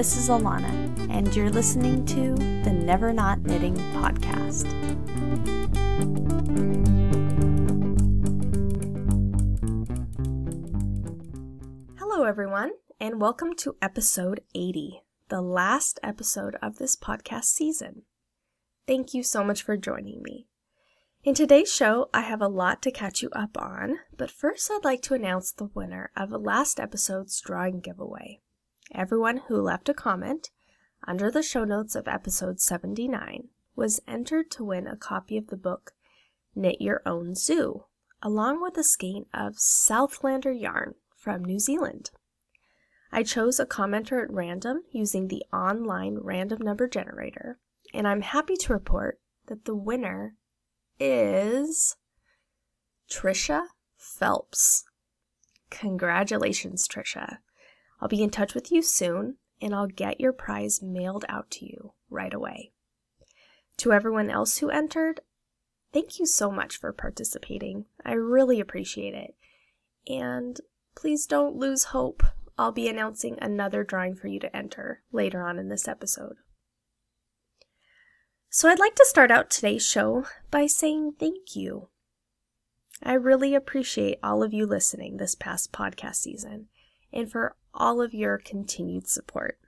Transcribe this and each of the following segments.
this is Alana, and you're listening to the Never Not Knitting podcast. Hello, everyone, and welcome to episode 80, the last episode of this podcast season. Thank you so much for joining me. In today's show, I have a lot to catch you up on, but first I'd like to announce the winner of last episode's drawing giveaway. Everyone who left a comment under the show notes of episode 79 was entered to win a copy of the book Knit Your Own Zoo, along with a skein of Southlander yarn from New Zealand. I chose a commenter at random using the online random number generator, and I'm happy to report that the winner is Trisha Phelps. Congratulations, Trisha. I'll be in touch with you soon and I'll get your prize mailed out to you right away. To everyone else who entered, thank you so much for participating. I really appreciate it. And please don't lose hope. I'll be announcing another drawing for you to enter later on in this episode. So I'd like to start out today's show by saying thank you. I really appreciate all of you listening this past podcast season and for all of your continued support.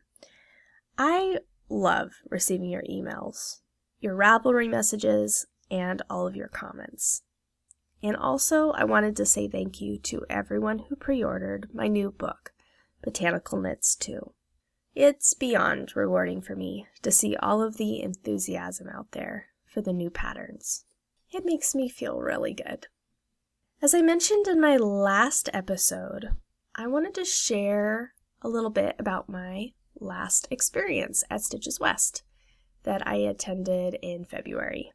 I love receiving your emails, your Ravelry messages, and all of your comments. And also, I wanted to say thank you to everyone who pre ordered my new book, Botanical Knits 2. It's beyond rewarding for me to see all of the enthusiasm out there for the new patterns. It makes me feel really good. As I mentioned in my last episode, I wanted to share a little bit about my last experience at Stitches West that I attended in February.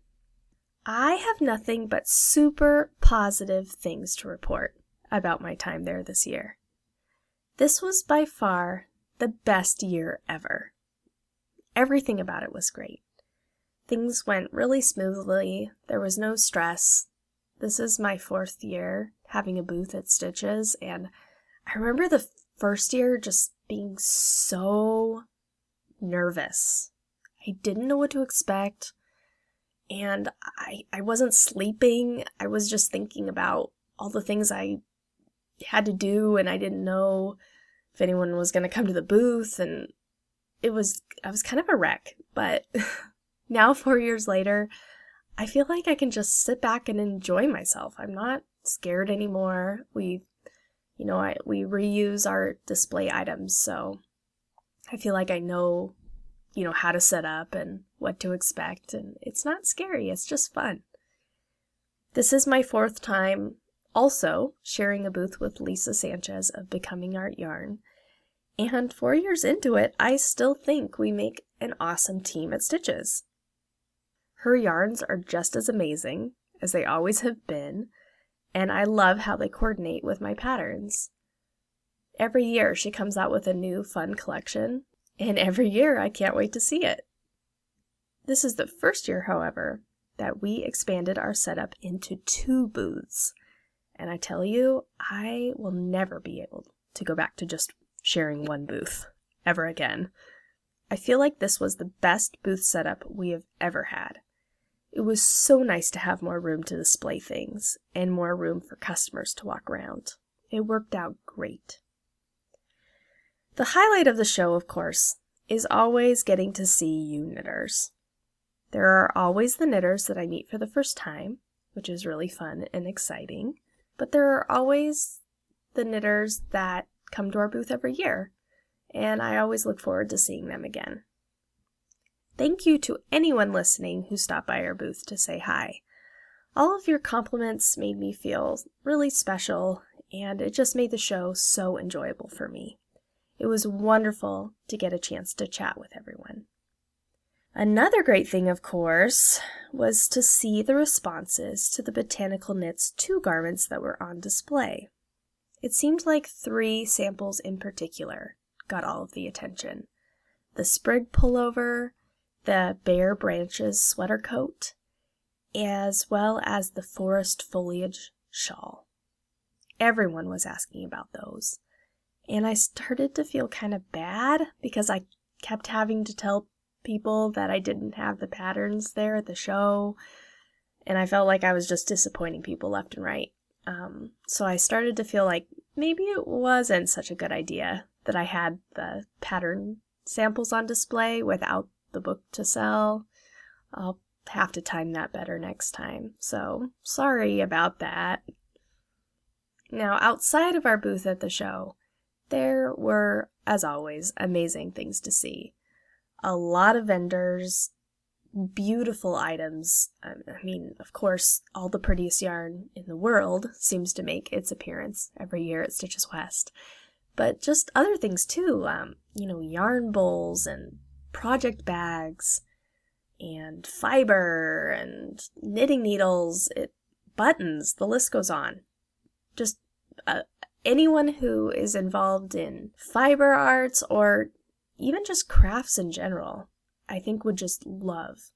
I have nothing but super positive things to report about my time there this year. This was by far the best year ever. Everything about it was great. Things went really smoothly, there was no stress. This is my fourth year having a booth at Stitches, and I remember the first year just being so nervous. I didn't know what to expect, and I, I wasn't sleeping. I was just thinking about all the things I had to do, and I didn't know if anyone was going to come to the booth and it was I was kind of a wreck, but now 4 years later, I feel like I can just sit back and enjoy myself. I'm not scared anymore. We you know, I we reuse our display items, so I feel like I know you know how to set up and what to expect and it's not scary, it's just fun. This is my fourth time also sharing a booth with Lisa Sanchez of Becoming Art Yarn. And four years into it, I still think we make an awesome team at Stitches. Her yarns are just as amazing as they always have been, and I love how they coordinate with my patterns. Every year she comes out with a new fun collection, and every year I can't wait to see it. This is the first year, however, that we expanded our setup into two booths. And I tell you, I will never be able to go back to just sharing one booth ever again. I feel like this was the best booth setup we have ever had. It was so nice to have more room to display things and more room for customers to walk around. It worked out great. The highlight of the show, of course, is always getting to see you knitters. There are always the knitters that I meet for the first time, which is really fun and exciting. But there are always the knitters that come to our booth every year, and I always look forward to seeing them again. Thank you to anyone listening who stopped by our booth to say hi. All of your compliments made me feel really special, and it just made the show so enjoyable for me. It was wonderful to get a chance to chat with everyone. Another great thing, of course, was to see the responses to the Botanical Knits 2 garments that were on display. It seemed like three samples in particular got all of the attention the sprig pullover, the bare branches sweater coat, as well as the forest foliage shawl. Everyone was asking about those. And I started to feel kind of bad because I kept having to tell people that I didn't have the patterns there at the show, and I felt like I was just disappointing people left and right. Um, so I started to feel like maybe it wasn't such a good idea that I had the pattern samples on display without the book to sell. I'll have to time that better next time. So, sorry about that. Now, outside of our booth at the show, there were, as always, amazing things to see. A lot of vendors, beautiful items. I mean, of course, all the prettiest yarn in the world seems to make its appearance every year at Stitches West. But just other things too, um, you know, yarn bowls and project bags and fiber and knitting needles, it, buttons, the list goes on. Just uh, anyone who is involved in fiber arts or even just crafts in general, I think would just love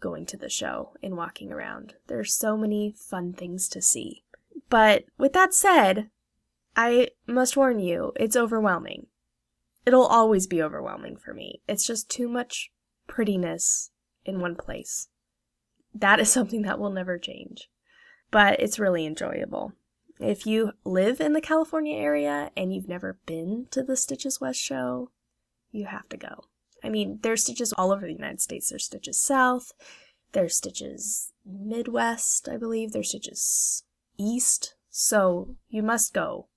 going to the show and walking around. There's so many fun things to see. But with that said, I must warn you, it's overwhelming. It'll always be overwhelming for me. It's just too much prettiness in one place. That is something that will never change. But it's really enjoyable. If you live in the California area and you've never been to the Stitches West show, you have to go. I mean, there's stitches all over the United States. There's stitches south, there's stitches Midwest, I believe, there's stitches east. So you must go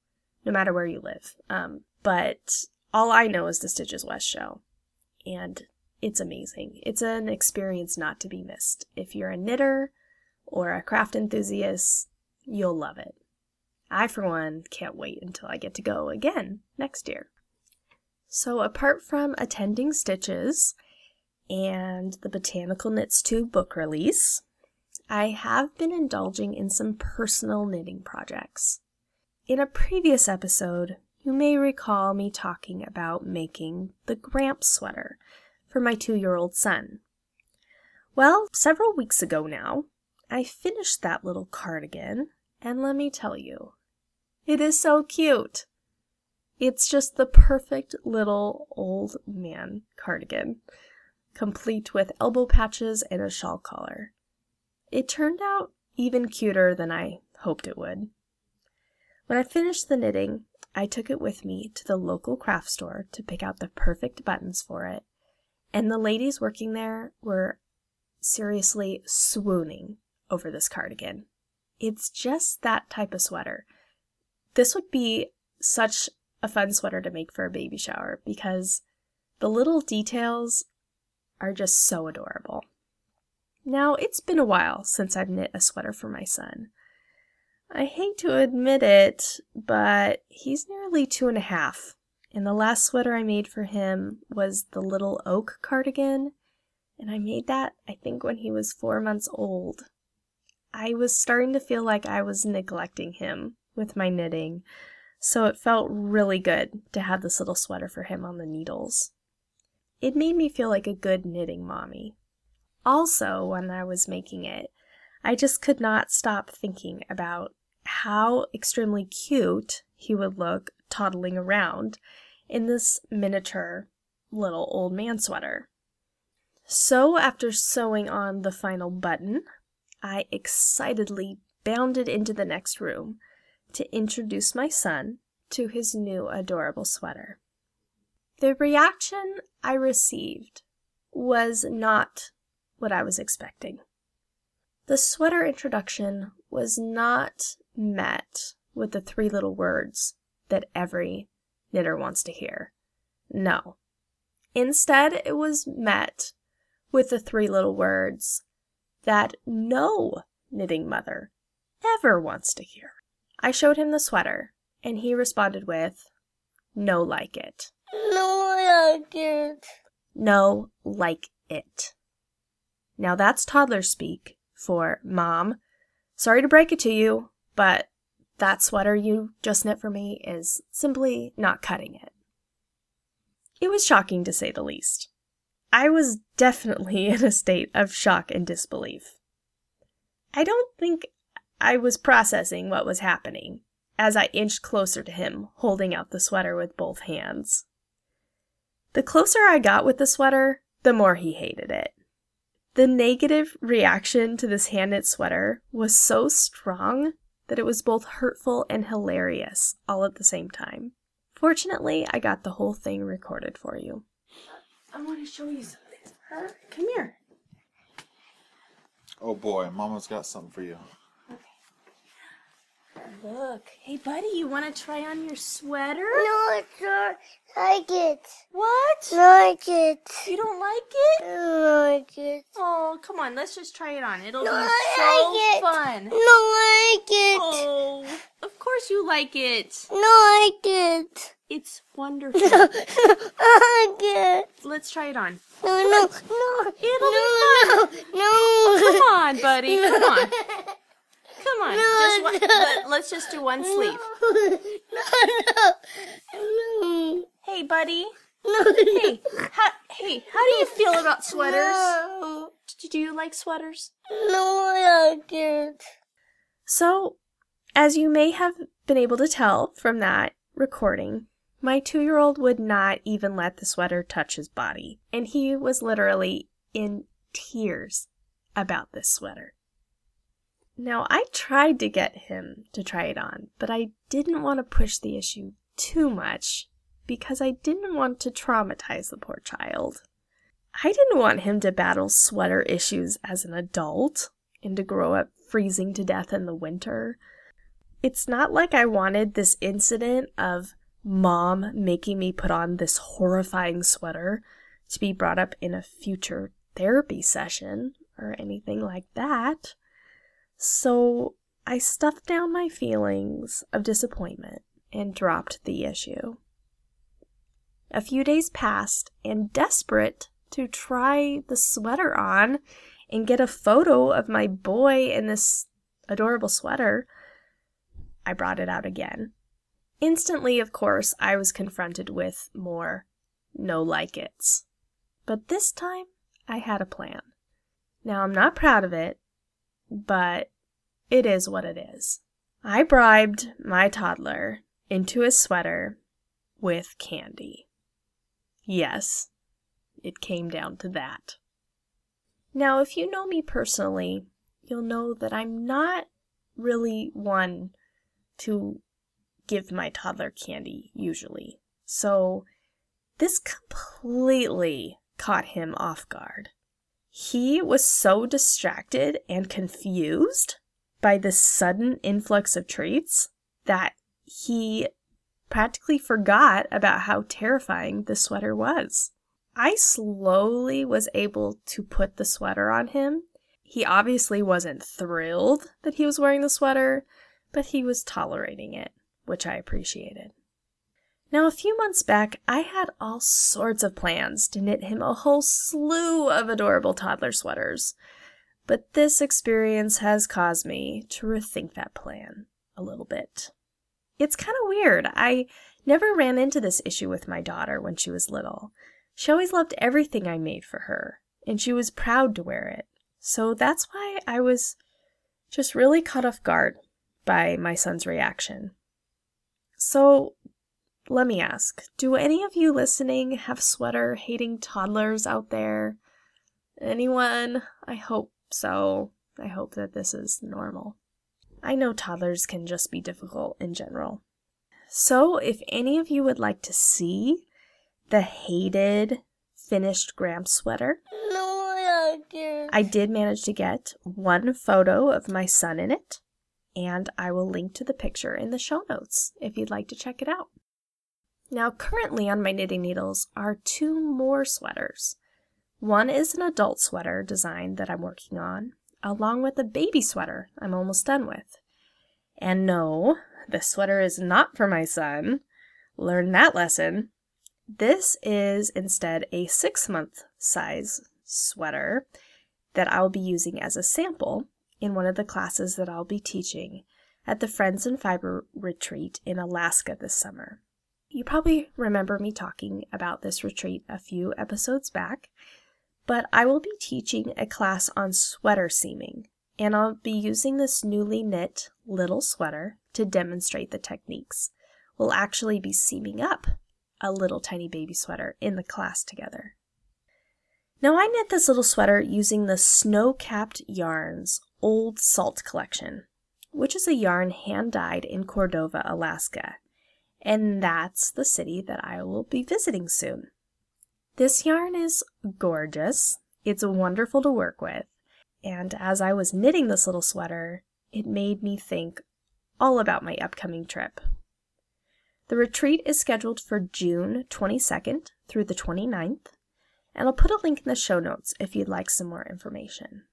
no matter where you live. Um, but all I know is the Stitches West show. And it's amazing. It's an experience not to be missed. If you're a knitter or a craft enthusiast, you'll love it. I, for one, can't wait until I get to go again next year. So, apart from attending Stitches and the Botanical Knits 2 book release, I have been indulging in some personal knitting projects. In a previous episode, you may recall me talking about making the Gramps sweater for my two year old son. Well, several weeks ago now, I finished that little cardigan, and let me tell you, it is so cute. It's just the perfect little old man cardigan, complete with elbow patches and a shawl collar. It turned out even cuter than I hoped it would. When I finished the knitting, I took it with me to the local craft store to pick out the perfect buttons for it, and the ladies working there were seriously swooning over this cardigan. It's just that type of sweater. This would be such a fun sweater to make for a baby shower because the little details are just so adorable. Now, it's been a while since I've knit a sweater for my son. I hate to admit it, but he's nearly two and a half, and the last sweater I made for him was the little oak cardigan, and I made that, I think, when he was four months old. I was starting to feel like I was neglecting him with my knitting, so it felt really good to have this little sweater for him on the needles. It made me feel like a good knitting mommy. Also, when I was making it, I just could not stop thinking about how extremely cute he would look toddling around in this miniature little old man sweater. So, after sewing on the final button, I excitedly bounded into the next room to introduce my son to his new adorable sweater. The reaction I received was not what I was expecting. The sweater introduction was not met with the three little words that every knitter wants to hear. No. Instead, it was met with the three little words that no knitting mother ever wants to hear. I showed him the sweater, and he responded with, No, like it. No, like it. No, like it. Now that's toddler speak for Mom. Sorry to break it to you, but that sweater you just knit for me is simply not cutting it. It was shocking to say the least. I was definitely in a state of shock and disbelief. I don't think I was processing what was happening as I inched closer to him, holding out the sweater with both hands. The closer I got with the sweater, the more he hated it. The negative reaction to this hand knit sweater was so strong that it was both hurtful and hilarious all at the same time. Fortunately, I got the whole thing recorded for you. I want to show you something. Huh? Come here. Oh boy, Mama's got something for you. Look. Hey, buddy, you want to try on your sweater? No, I don't like it. What? No, like it. You don't like it? No, like it. Oh, come on, let's just try it on. It'll No, be I so like fun. No, I like it. Oh, of course you like it. No, I like it. It's wonderful. No, like it. Let's try it on. No, no, no. It'll no, be no, no. Come on, buddy. Come on. Come on. No, just one, no. let, let's just do one sleeve. No, no. Hey, buddy. No. Hey, how, hey, how do you feel about sweaters? No. Do you like sweaters? No, I like it. So, as you may have been able to tell from that recording, my two year old would not even let the sweater touch his body, and he was literally in tears about this sweater. Now, I tried to get him to try it on, but I didn't want to push the issue too much because I didn't want to traumatize the poor child. I didn't want him to battle sweater issues as an adult and to grow up freezing to death in the winter. It's not like I wanted this incident of mom making me put on this horrifying sweater to be brought up in a future therapy session or anything like that. So I stuffed down my feelings of disappointment and dropped the issue. A few days passed, and desperate to try the sweater on and get a photo of my boy in this adorable sweater, I brought it out again. Instantly, of course, I was confronted with more no like it's. But this time, I had a plan. Now, I'm not proud of it, but it is what it is. I bribed my toddler into a sweater with candy. Yes, it came down to that. Now, if you know me personally, you'll know that I'm not really one to give my toddler candy usually. So, this completely caught him off guard. He was so distracted and confused by this sudden influx of treats that he practically forgot about how terrifying the sweater was. I slowly was able to put the sweater on him. He obviously wasn't thrilled that he was wearing the sweater, but he was tolerating it, which I appreciated. Now, a few months back, I had all sorts of plans to knit him a whole slew of adorable toddler sweaters, but this experience has caused me to rethink that plan a little bit. It's kind of weird. I never ran into this issue with my daughter when she was little. She always loved everything I made for her, and she was proud to wear it. So that's why I was just really caught off guard by my son's reaction. So let me ask do any of you listening have sweater hating toddlers out there? Anyone? I hope so. I hope that this is normal. I know toddlers can just be difficult in general. So, if any of you would like to see the hated finished Gramps sweater, No, I. I did manage to get one photo of my son in it, and I will link to the picture in the show notes if you'd like to check it out. Now, currently on my knitting needles are two more sweaters. One is an adult sweater design that I'm working on, along with a baby sweater I'm almost done with. And no, this sweater is not for my son. Learn that lesson. This is instead a six month size sweater that I'll be using as a sample in one of the classes that I'll be teaching at the Friends and Fiber retreat in Alaska this summer. You probably remember me talking about this retreat a few episodes back, but I will be teaching a class on sweater seaming, and I'll be using this newly knit little sweater to demonstrate the techniques. We'll actually be seaming up a little tiny baby sweater in the class together. Now, I knit this little sweater using the Snow Capped Yarns Old Salt Collection, which is a yarn hand dyed in Cordova, Alaska. And that's the city that I will be visiting soon. This yarn is gorgeous. It's wonderful to work with. And as I was knitting this little sweater, it made me think all about my upcoming trip. The retreat is scheduled for June 22nd through the 29th, and I'll put a link in the show notes if you'd like some more information.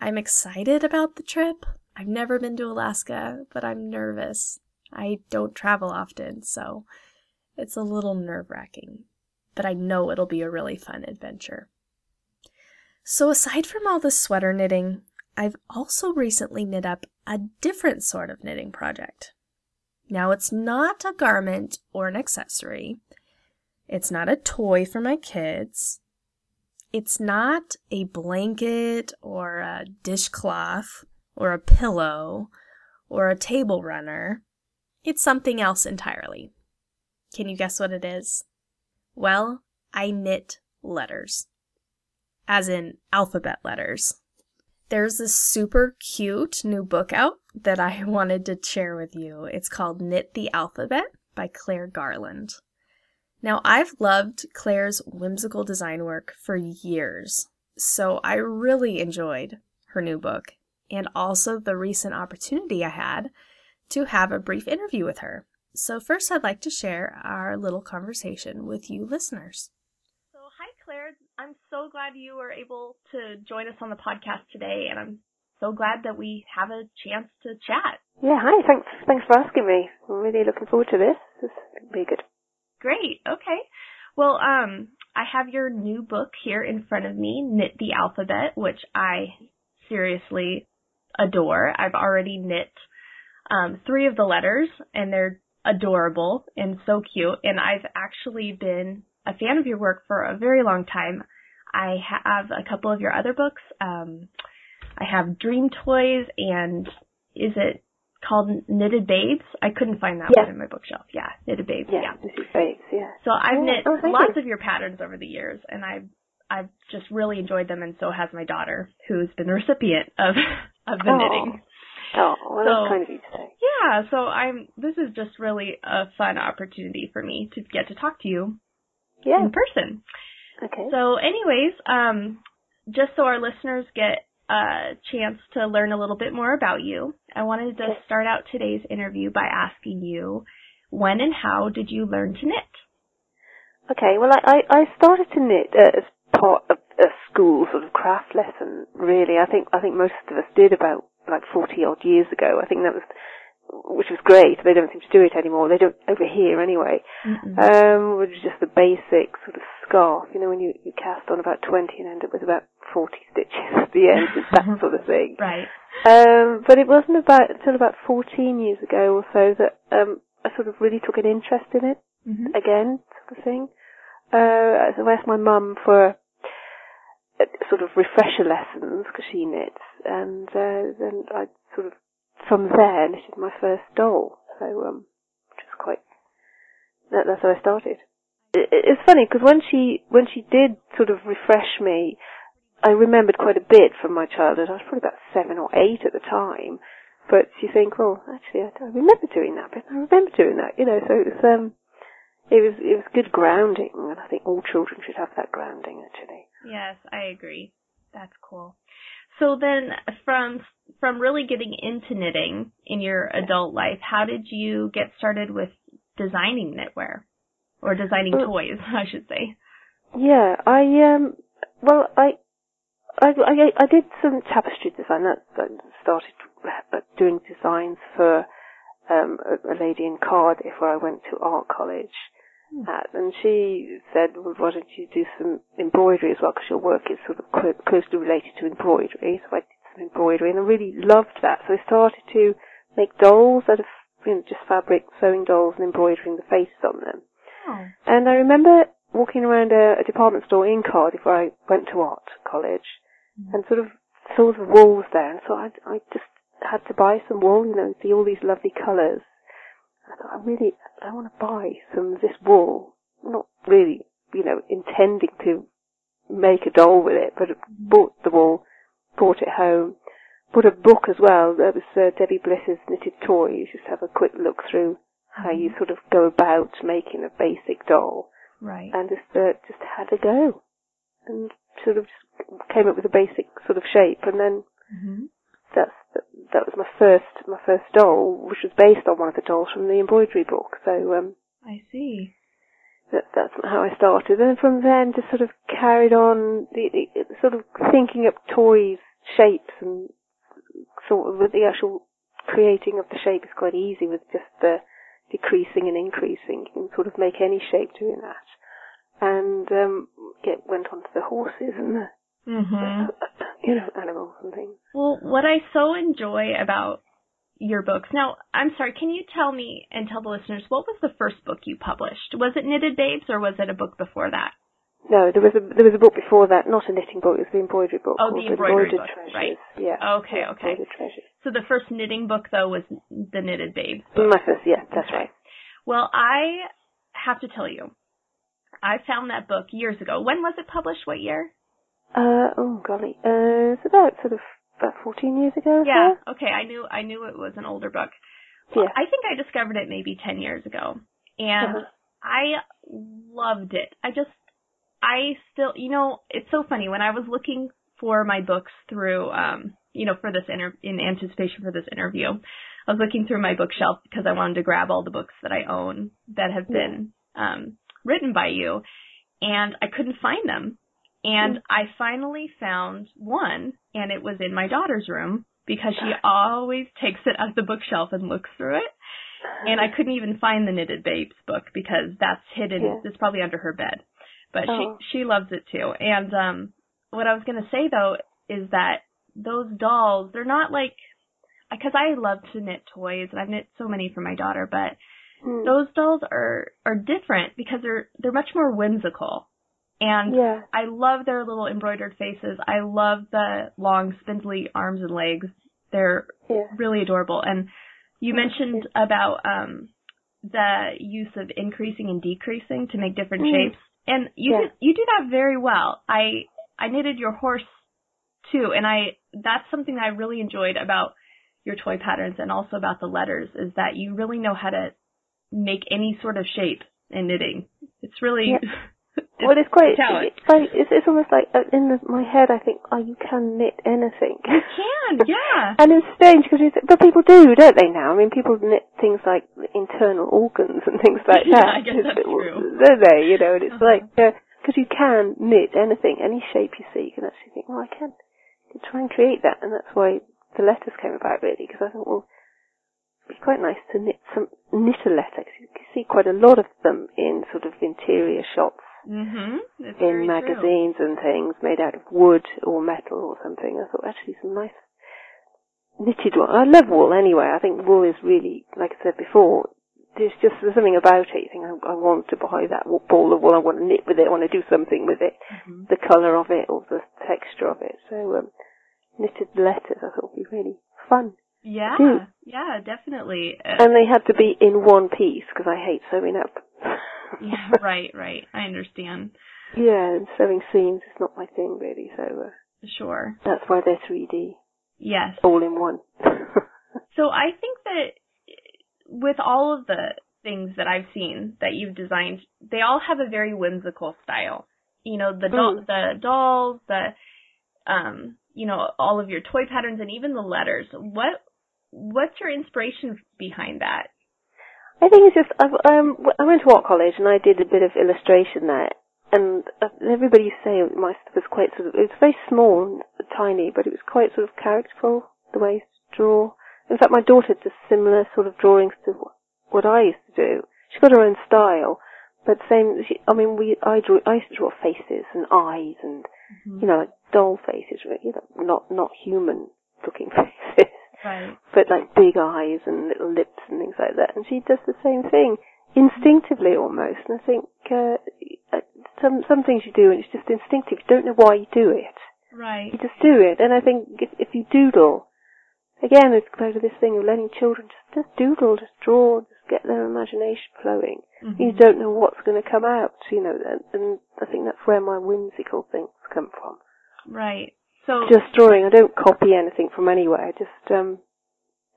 I'm excited about the trip. I've never been to Alaska, but I'm nervous. I don't travel often, so it's a little nerve wracking, but I know it'll be a really fun adventure. So, aside from all the sweater knitting, I've also recently knit up a different sort of knitting project. Now, it's not a garment or an accessory, it's not a toy for my kids, it's not a blanket or a dishcloth or a pillow or a table runner. It's something else entirely. Can you guess what it is? Well, I knit letters, as in alphabet letters. There's this super cute new book out that I wanted to share with you. It's called Knit the Alphabet by Claire Garland. Now, I've loved Claire's whimsical design work for years, so I really enjoyed her new book and also the recent opportunity I had to have a brief interview with her. So, first, I'd like to share our little conversation with you listeners. So, hi, Claire. I'm so glad you were able to join us on the podcast today, and I'm so glad that we have a chance to chat. Yeah, hi. Thanks, thanks for asking me. I'm really looking forward to this. This will be good. Great. Okay. Well, um, I have your new book here in front of me, Knit the Alphabet, which I seriously adore. I've already knit um, three of the letters, and they're adorable and so cute. And I've actually been a fan of your work for a very long time. I have a couple of your other books. Um, I have Dream Toys and is it called Knitted Babes? I couldn't find that Yeah. one in my bookshelf. Yeah, Knitted Babes. Yeah, yeah. is babes. Yeah. So I've Oh, knit oh, lots you. of your patterns over the years, and I've I've just really enjoyed them, and so has my daughter, who's been the recipient of of the Oh. knitting. Oh, well, So- that's kind of you to say. Yeah, so I'm. This is just really a fun opportunity for me to get to talk to you Yeah. in person. Okay. So, anyways, um, just so our listeners get a chance to learn a little bit more about you, I wanted to Yes. start out today's interview by asking you, when and how did you learn to knit? Okay. Well, I, I, I started to knit uh, as part of a school sort of craft lesson. Really, I think I think most of us did about like forty odd years ago. I think that was, which was great. They don't seem to do it anymore. They don't over here anyway. Mm-mm. Um, which is just the basic sort of scarf. You know, when you, you cast on about 20 and end up with about 40 stitches at the end, it's that sort of thing. right. Um, but it wasn't about until about 14 years ago or so that um, I sort of really took an interest in it Mm-hmm. again, sort of thing. Uh, so I asked my mum for uh, sort of refresher lessons because she knits, and uh, then I sort of from there knitted my first doll. So um, which was quite. That, that's how I started. It, it- it's funny because when she when she did sort of refresh me, I remembered quite a bit from my childhood. I was probably about seven or eight at the time. But you think, well, actually, I, remember doing that bit. I remember doing that, you know. So it was, um, it was, it was good grounding, and I think all children should have that grounding, actually. Yes, I agree. That's cool. So then from from really getting into knitting in your adult life, how did you get started with designing knitwear or designing Well- toys, I should say? Yeah, I um, well, I, I, I, I did some tapestry design. That, that started uh, doing designs for um, a, a lady in Cardiff where I went to art college. At, and she said, well, why don't you do some embroidery as well, because your work is sort of clo- closely related to embroidery. So I did some embroidery, and I really loved that. So I started to make dolls out of you know, just fabric, sewing dolls and embroidering the faces on them. Oh. And I remember walking around a, a department store in Cardiff where I went to art college mm. and sort of saw the walls there and so I, I just had to buy some wool, you know, see all these lovely colours. I thought, I really, I want to buy some of this wool not really, you know, intending to make a doll with it, but bought the wool, brought it home, bought a book as well. That was uh, Debbie Bliss's Knitted Toys. Just have a quick look through how you sort of go about making a basic doll, Right. and just uh, just had a go, and sort of just came up with a basic sort of shape, and then hmm that's that was my first my first doll, which was based on one of the dolls from the embroidery book. So um, I see. that, that's how I started. And from then, just sort of carried on the, the sort of thinking up toys, shapes, and sort of with the actual creating of the shape is quite easy with just the decreasing and increasing. You can sort of make any shape doing that. And um, get went on to the horses and the hmm you know animals and things. Well, what I so enjoy about your books. Now, I'm sorry, can you tell me and tell the listeners what was the first book you published? Was it Knitted Babes or was it a book before that? No, there was a there was a book before that, not a knitting book. It was the embroidery book. Oh, the embroidery book, Treasures. right. Yeah. Okay, okay. So the first knitting book though was the Knitted Babes book. My first, yeah, that's Okay. right. Well, I have to tell you, I found that book years ago. When was it published? What year? Uh, oh golly, uh, it's about sort of about 14 years ago. Yeah. so. Okay, I knew I knew it was an older book. Yeah. I think I discovered it maybe 10 years ago. And Uh-huh. I loved it. I just I still, you know, it's so funny when I was looking for my books through um, you know, for this inter in anticipation for this interview. I was looking through my bookshelf because I wanted to grab all the books that I own that have been um written by you and I couldn't find them. And I finally found one and it was in my daughter's room because she always takes it out of the bookshelf and looks through it. And I couldn't even find the Knitted Babes book because that's hidden. Yeah. It's probably under her bed. But Oh. she she loves it too. And um what I was going to say though is that those dolls, they're not like because I love to knit toys and I've knit so many for my daughter, but Hmm. those dolls are are different because they're they're much more whimsical. And yeah. I love their little embroidered faces. I love the long spindly arms and legs. They're Yeah. really adorable. And you mentioned about um the use of increasing and decreasing to make different Mm. shapes. And you Yeah. do, you do that very well. I I knitted your horse too, and I that's something I really enjoyed about your toy patterns and also about the letters is that you really know how to make any sort of shape in knitting. It's really Yeah. well, it's quite. It's, like, it's, it's almost like uh, in the, my head. I think, oh, you can knit anything. You can, yeah. And it's strange because, but people do, don't they? Now, I mean, people knit things like internal organs and things like Yeah, that. I guess that's true. Don't they? You know, and it's Uh-huh. like because you can knit anything, any shape you see. You can actually think, well, I can, I can try and create that, and that's why the letters came about really. Because I thought, well, it'd be quite nice to knit some knit a letter. Cause you can see quite a lot of them in sort of interior shops Mhm. In very true. magazines and things made out of wood or metal or something. I thought actually some nice knitted wool. I love wool anyway. I think wool is really, like I said before, there's just there's something about it. You think I, I want to buy that ball of wool. I want to knit with it. I want to do something with it. Mhm. The colour of it or the texture of it. So um, knitted letters I thought would be really fun. Yeah, yeah, definitely. Uh, And they had to be in one piece because I hate sewing up. yeah, right, right. I understand. Yeah, and sewing seams is not my thing really. So uh, Sure. that's why they're 3D. Yes. all in one. So I think that with all of the things that I've seen that you've designed, they all have a very whimsical style. You know, the doll, Mm. the dolls, the um, you know, all of your toy patterns and even the letters. What what's your inspiration behind that? I think it's just I've, um, I went to art college and I did a bit of illustration there, and uh, everybody used to say my stuff was quite sort of it was very small and tiny, but it was quite sort of characterful the way I used to draw. In fact, my daughter does similar sort of drawings to what I used to do. She's got her own style, but same. She, I mean, we I drew I used to draw faces and eyes and you know like doll faces, really, you know, not not human looking faces Right. but like big eyes and little lips and things like that. And she does the same thing instinctively almost. And I think uh, uh, some some things you do and it's just instinctive. You don't know why you do it. Right. You just do it. And I think if, if you doodle, again, it's back to this thing of letting children just just doodle, just draw, just get their imagination flowing. Mhm. You don't know what's going to come out, you know, and, and I think that's where my whimsical things come from. Right. So Just drawing, I don't copy anything from anywhere, just, um,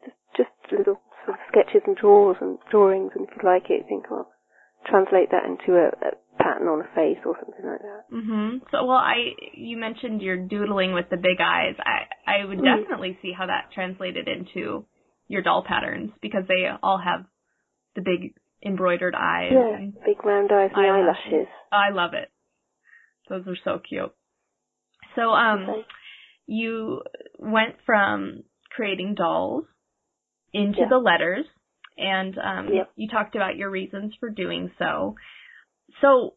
just, just little sort of sketches and draws and drawings, and if you like it, you think, well, translate that into a, a pattern on a face or something like that. Mhm. So well, I you mentioned you're doodling with the big eyes. I I would Mhm. definitely see how that translated into your doll patterns because they all have the big embroidered eyes. Yeah, big round eyes and Eyelashes. eyelashes. I love it. Those are so cute. So um Okay. You went from creating dolls into Yeah. the letters and um Yep. you talked about your reasons for doing so. So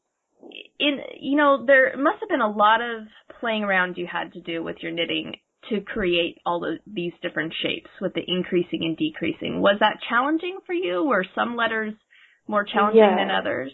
in you know there must have been a lot of playing around you had to do with your knitting to create all of these different shapes with the increasing and decreasing. Was that challenging for you? Were some letters more challenging Yeah. than others?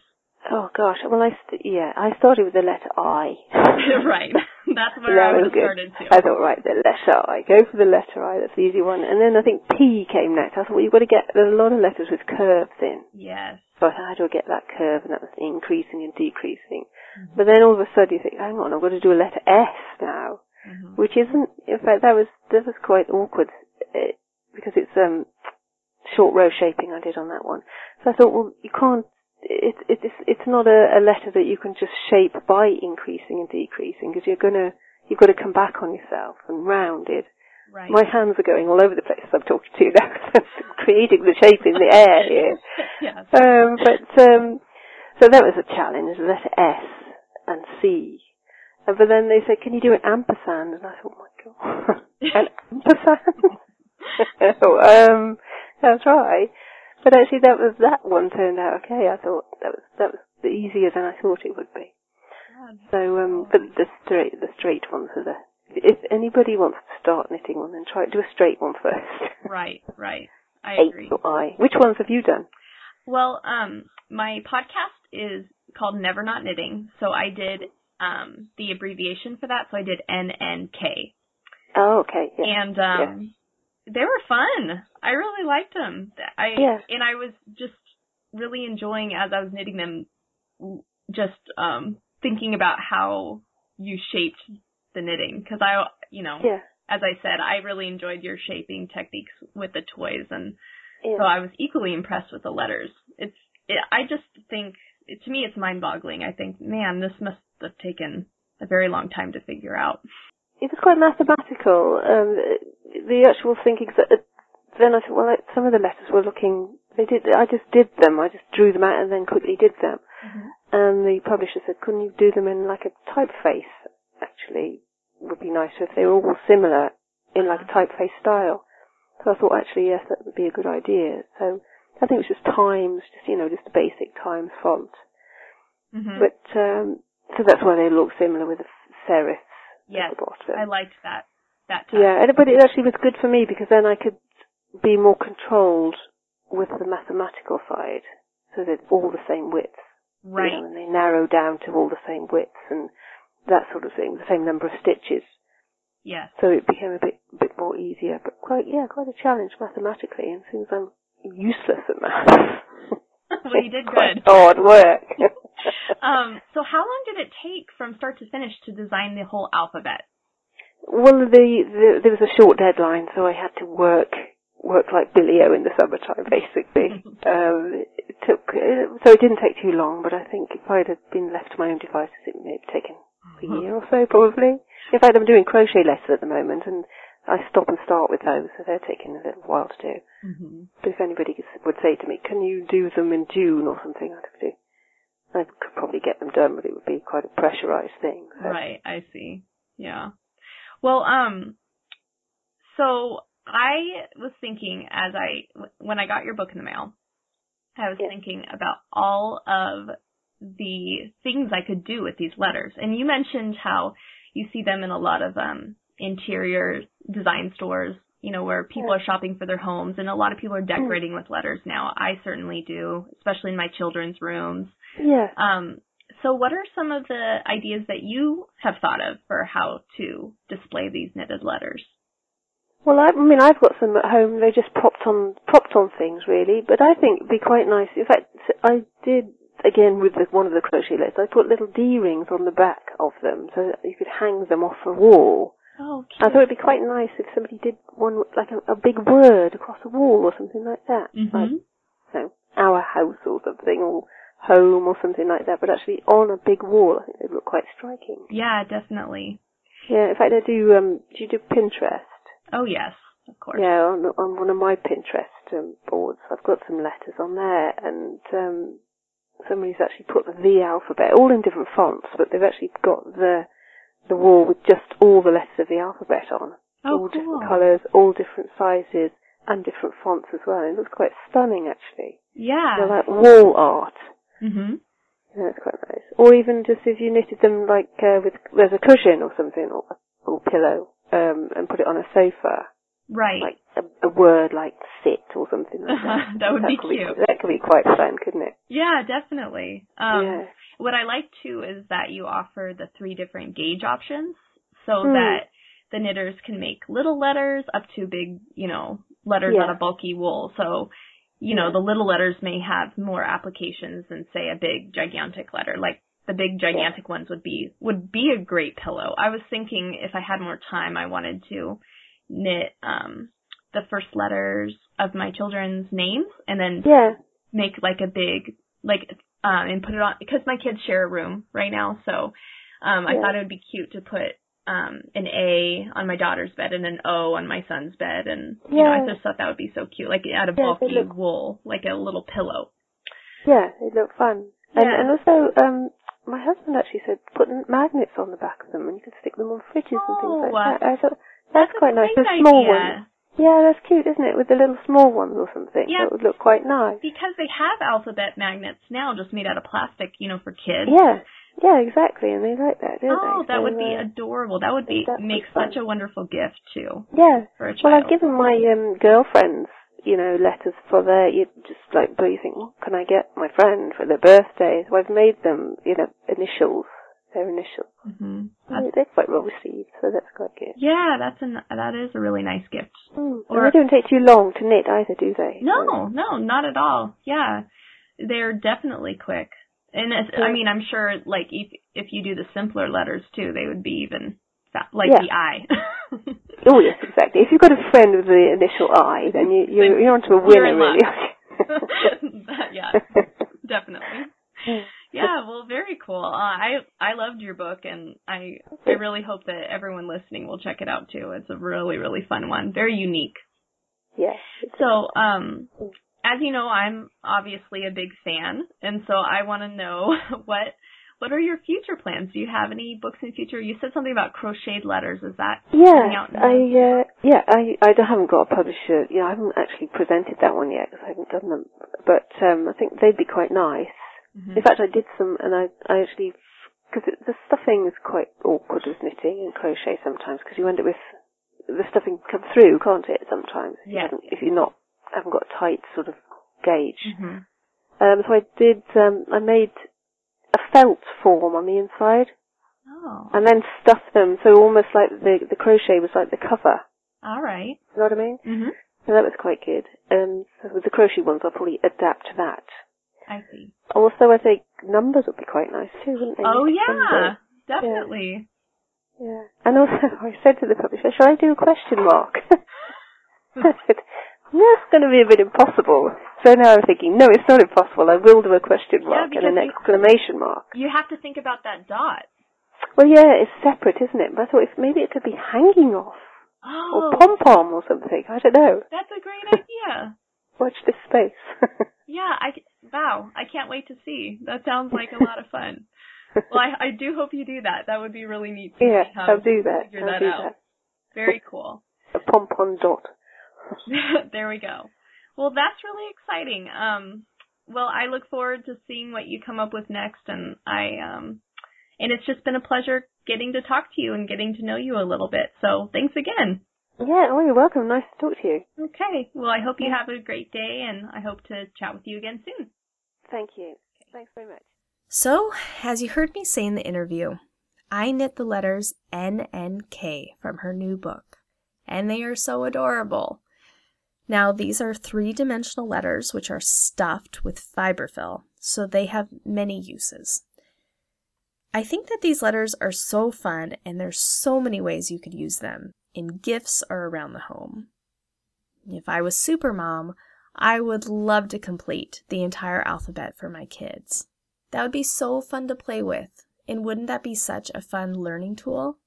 Oh gosh, well I st- yeah, I started with the letter I. right. That's where That I was started too. I thought, right, the letter I. Go for the letter I, that's the easy one. And then I think P came next. I thought, well, you've got to get, there's a lot of letters with curves in. Yes. So I thought, how do I get that curve? And that was increasing and decreasing. Mm-hmm. But then all of a sudden you think, hang on, I've got to do a letter S now. Mhm. Which isn't, in fact, that was, that was quite awkward. eh, because it's, um, short row shaping I did on that one. So I thought, well, you can't, it's, it's, it's not a, a letter that you can just shape by increasing and decreasing because you're gonna, you've got to come back on yourself and round it. Right. My hands are going all over the place. I'm talking to you now. creating the shape in the air here. yes. Um, but um, so that was a challenge. The letter S and C. Uh, but then they said, "Can you do an ampersand?" And I thought, "My God, an ampersand." so, um, that's right. But actually, that was that one turned out okay. I thought that was that was easier than I thought it would be. So, um, but the straight the straight ones are the. If anybody wants to start knitting one, then try do a straight one first. Right, right. I agree. or I. Which ones have you done? Well, um, my podcast is called Never Not Knitting, so I did um the abbreviation for that, so I did NNK. Oh, okay. Yeah. And um they were fun. I really liked them. I Yeah. and I was just really enjoying as I was knitting them just um thinking about how you shaped the knitting cuz I you know yeah. as I said I really enjoyed your shaping techniques with the toys and Yeah. so I was equally impressed with the letters. It's it, I just think to me it's mind-boggling. I think man this must have taken a very long time to figure out. It was quite mathematical. Um, the actual thinking. Uh, then I thought, well, like, some of the letters were looking. They did. I just did them. I just drew them out and then quickly did them. And the publisher said, couldn't you do them in like a typeface? Actually, would be nicer if they were all similar in like a typeface style. So I thought, actually, yes, that would be a good idea. So I think it was just Times, just you know, just a basic Times font. hmm But um, so that's why they look similar with the serifs Yes, at the bottom. I liked that that touch. Yeah, and- but it actually was good for me because then I could be more controlled with the mathematical side, so that all the same width. you Right. know, and they narrow down to all the same widths and that sort of thing, the same number of stitches. Yeah. So it became a bit bit more easier, but quite yeah, quite a challenge mathematically. And since I'm useless at math, well, you did quite good. hard work. Um, so how long did it take from start to finish to design the whole alphabet? Well, the, the there was a short deadline, so I had to work work like Billy O in the summertime, basically. um, it took uh, so it didn't take too long, but I think if I'd have been left to my own devices, it may have taken a year or so, probably. In fact, I'm doing crochet lessons at the moment, and I stop and start with those, so they're taking a little while to do. Mm-hmm. But if anybody would say to me, "Can you do them in June or something?" I'd have to. I could probably get them done, but it would be quite a pressurized thing. So. Right, I see. Yeah. Well, um, so I was thinking as I, when I got your book in the mail, I was Yeah. thinking about all of the things I could do with these letters. And you mentioned how you see them in a lot of, um, interior design stores, you know, where people Yeah. are shopping for their homes and a lot of people are decorating with letters now. I certainly do, especially in my children's rooms. Yeah. Um, so what are some of the ideas that you have thought of for how to display these knitted letters? Well, I, I mean, I've got some at home. They're just propped on propped on things, really. But I think it'd be quite nice. In fact, I did again with the, one of the crochet letters. I put little D rings on the back of them so that you could hang them off a wall. Oh, I thought it'd be quite nice if somebody did one like a, a big word across a wall or something like that. Like, hmm you know, our house or something, or home or something like that. But actually on a big wall, I think they'd look quite striking. Yeah, definitely. Yeah. In fact, I do. Um, do you do Pinterest? Oh, yes, of course. Yeah, on, on one of my Pinterest um, boards, I've got some letters on there, and um, somebody's actually put the V alphabet, all in different fonts, but they've actually got the the wall with just all the letters of the alphabet on, Oh, all cool. different colours, all different sizes, and different fonts as well. It looks quite stunning, actually. Yeah. They're like wall art. Hmm Yeah, it's quite nice. Or even just if you knitted them like uh, with there's a cushion or something or or pillow, um, and put it on a sofa, Right. like a, a word like sit or something like that. That would be could cute. that could be quite fun, couldn't it? yeah, definitely. Um, yeah. What I like too is that you offer the three different gauge options so Hmm. that the knitters can make little letters up to big, you know, letters Yeah. out of bulky wool. So, you know, the little letters may have more applications than say a big gigantic letter. Like the big gigantic ones would be would be a great pillow. I was thinking if I had more time I wanted to knit um the first letters of my children's names and then Yeah. make like a big like um and put it on because my kids share a room right now so um I Yeah. thought it would be cute to put um an A on my daughter's bed and an O on my son's bed and you know I just thought that would be so cute like out of Yeah, bulky look- wool like a little pillow Yeah, it looked fun. And Yeah. and also, um, my husband actually said put magnets on the back of them, and you could stick them on fridges and things Oh, like that. I thought that's, a quite nice. The small ones. Yeah, that's cute, isn't it? With the little small ones or something. Yeah. That would look quite nice. because they have alphabet magnets now just made out of plastic you know for kids Yeah. Yeah, exactly. And they like that, don't oh they? Oh, that So, would be uh, adorable that would be that make such a wonderful gift too Yeah. for a child Well, I've given my um, girlfriends, you know, letters for their, you just like, but you think, what can I get my friend for their birthday? So I've made them, you know, initials, their initials. Mm-hmm. And they're quite well received, so that's quite good. yeah that's an that is a really nice gift Mm. Or- and they don't take too long to knit either, do they? No, no, not at all. Yeah, they're definitely quick. And I mean, I'm sure like if if you do the simpler letters too, they would be even like Yeah. the I. Oh yes, exactly. If you've got a friend with the initial I, then you, you're, Then you're onto a winner, really. Yeah, definitely. Yeah, well, very cool. Uh, I I loved your book, and I I really hope that everyone listening will check it out too. It's a really really fun one, very unique. yes. So, um, as you know, I'm obviously a big fan, and so I want to know what what are your future plans? Do you have any books in the future? You said something about crocheted letters. Is that Yeah, out? I uh, yeah I I don't- haven't got a publisher. You know, I haven't actually presented that one yet because I haven't done them. But um, I think they'd be quite nice. Mhm. In fact, I did some, and I I actually because the stuffing is quite awkward with knitting and crochet sometimes because you end up with the stuffing come through, can't it? Sometimes if you Yeah. haven't- if you're not haven't got a tight sort of gauge. Mhm. Um, so I did. Um, I made a felt form on the inside, Oh, and then stuffed them so almost like the the crochet was like the cover. all right. You know what I mean? Mhm. So that was quite good. And so with the crochet ones, I'll probably adapt to that. I see. Also, I think numbers would be quite nice too, wouldn't they? Oh yeah, definitely. Yeah. And also, I said to the publisher, shall I do a question mark? I said, that's going to be a bit impossible. So now I'm thinking, no, it's not impossible. I will do a question Yeah, mark and an exclamation mark. You have to think about that dot. Well, yeah, it's separate, isn't it? But I thought if maybe it could be hanging off Oh, or pom pom or something. I don't know. that's a great idea. Watch this space. Yeah, I wow, I can't wait to see. That sounds like a lot of fun. Well, I, I do hope you do that. That would be really neat. To yeah, I'll do that. Figure I'll that do out. that. Very cool. A pom pom dot. there we go. Well, that's really exciting. Um, well, I look forward to seeing what you come up with next, and I um, and it's just been a pleasure getting to talk to you and getting to know you a little bit. So thanks again. Yeah, oh, you're welcome. Nice to talk to you. Okay. Well, I hope you have a great day, and I hope to chat with you again soon. Thank you. Thanks very much. So, as you heard me say in the interview, I knit the letters N and K from her new book. and they are so adorable. Now, these are three dimensional letters which are stuffed with fiberfill, so they have many uses. I think that these letters are so fun, and there's so many ways you could use them in gifts or around the home. If I was super mom, I would love to complete the entire alphabet for my kids. That would be so fun to play with, and wouldn't that be such a fun learning tool?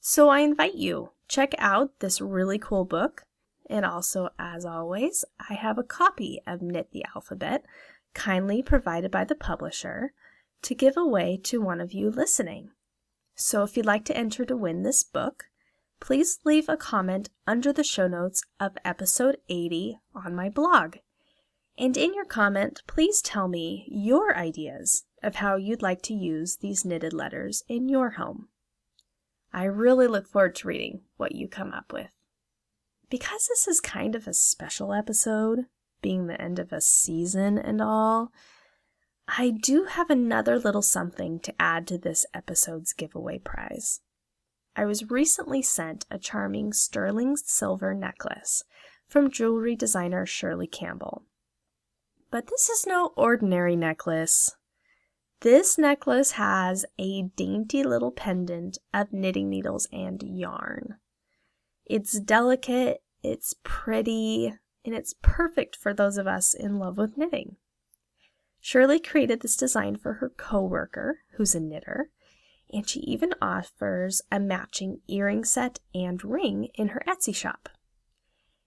So I invite you, check out this really cool book. And also, as always, I have a copy of Knit the Alphabet, kindly provided by the publisher, to give away to one of you listening. So if you'd like to enter to win this book, please leave a comment under the show notes of episode 80 on my blog. And in your comment, please tell me your ideas of how you'd like to use these knitted letters in your home. I really look forward to reading what you come up with. Because this is kind of a special episode, being the end of a season and all, I do have another little something to add to this episode's giveaway prize. I was recently sent a charming sterling silver necklace from jewelry designer Shirley Campbell. But this is no ordinary necklace. This necklace has a dainty little pendant of knitting needles and yarn. It's delicate, it's pretty, and it's perfect for those of us in love with knitting. Shirley created this design for her coworker, who's a knitter, and she even offers a matching earring set and ring in her Etsy shop.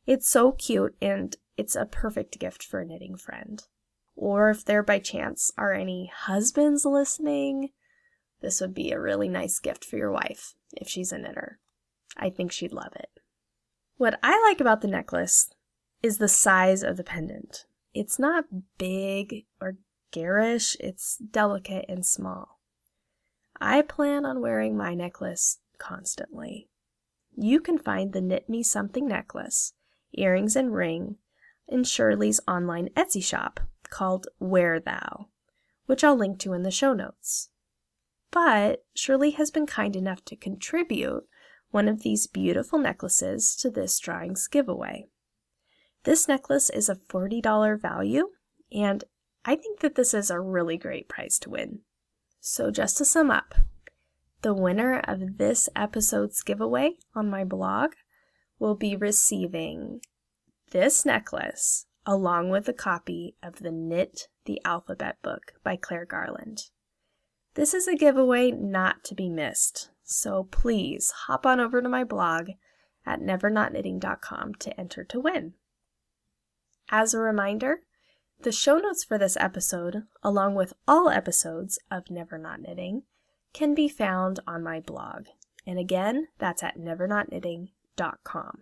It's so cute and it's a perfect gift for a knitting friend. Or if there by chance are any husbands listening, this would be a really nice gift for your wife if she's a knitter. I think she'd love it. What I like about the necklace is the size of the pendant. It's not big or garish, it's delicate and small. I plan on wearing my necklace constantly. You can find the Knit Me Something necklace, earrings, and ring in Shirley's online Etsy shop called Wear Thou, which I'll link to in the show notes. But Shirley has been kind enough to contribute one of these beautiful necklaces to this drawing's giveaway. This necklace is a $40 value, and I think that this is a really great prize to win. So, just to sum up, the winner of this episode's giveaway on my blog will be receiving this necklace along with a copy of the Knit the Alphabet book by Claire Garland. This is a giveaway not to be missed, so please hop on over to my blog at nevernotknitting.com to enter to win. As a reminder, the show notes for this episode, along with all episodes of Never Not Knitting, can be found on my blog. And again, that's at nevernotknitting.com.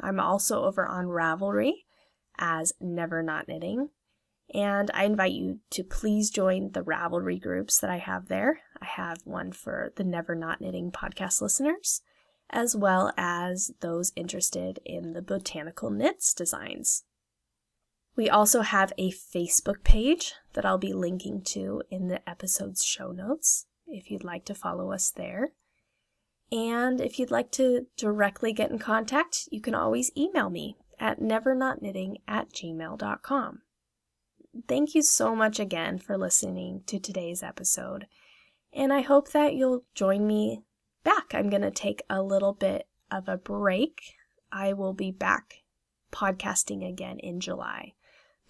I'm also over on Ravelry as Never Not Knitting, and I invite you to please join the Ravelry groups that I have there. I have one for the Never Not Knitting podcast listeners, as well as those interested in the botanical knits designs. We also have a Facebook page that I'll be linking to in the episode's show notes if you'd like to follow us there. And if you'd like to directly get in contact, you can always email me at nevernotknitting at gmail.com. Thank you so much again for listening to today's episode, and I hope that you'll join me back. I'm going to take a little bit of a break. I will be back podcasting again in July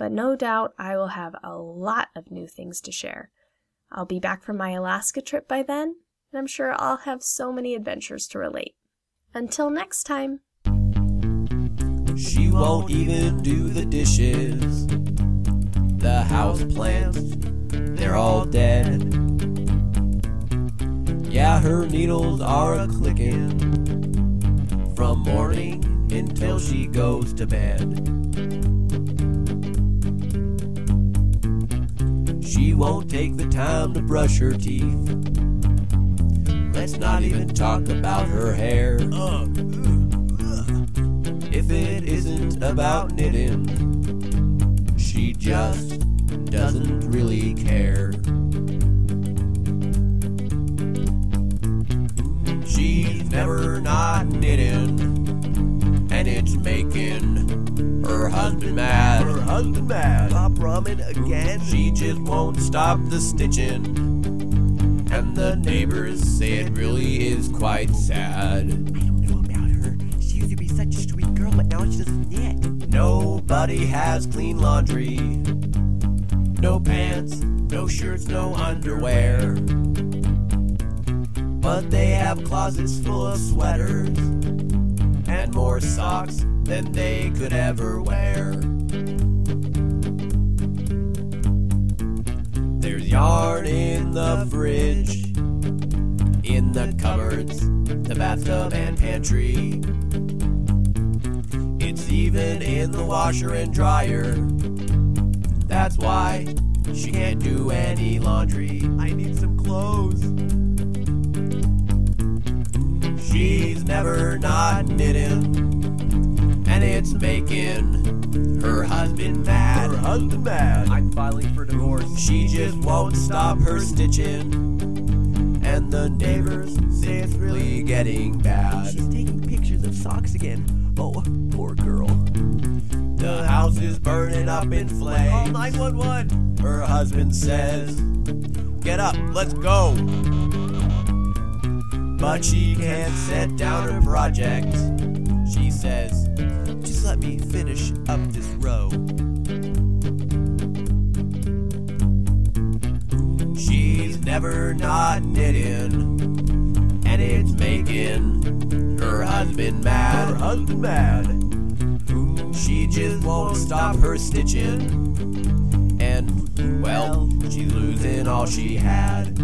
but no doubt I will have a lot of new things to share. I'll be back from my Alaska trip by then, and I'm sure I'll have so many adventures to relate. Until next time. She won't even do the dishes. The house plants, they're all dead. Yeah, her needles are a clicking from morning until she goes to bed. She won't take the time to brush her teeth. Let's not even talk about her hair. If it isn't about knitting, she just doesn't really care. Never not knitting. And it's making her husband mad. Her husband mad. Pop ramen again. She just won't stop the stitching. And the neighbors say it really is quite sad. I don't know about her. She used to be such a sweet girl, but now she doesn't knit. Nobody has clean laundry. No pants, no shirts, no underwear. But they have closets full of sweaters and more socks than they could ever wear. There's yarn in the fridge, in the cupboards, the bathtub and pantry. It's even in the washer and dryer. That's why she can't do any laundry. I need some clothes. She's never not knitting, and it's making her husband mad. Her husband mad. I'm filing for divorce. She just won't stop her stitching, and the neighbors say it's really getting bad. She's taking pictures of socks again. Oh, poor girl. The house is burning up in flames. Call flames. 911. Her husband says, Get up, let's go. But she can't set down her project. She says, Just let me finish up this row. She's never not knitting, and it's making her husband mad. Her husband mad. She just won't stop her stitching, and well, she's losing all she had.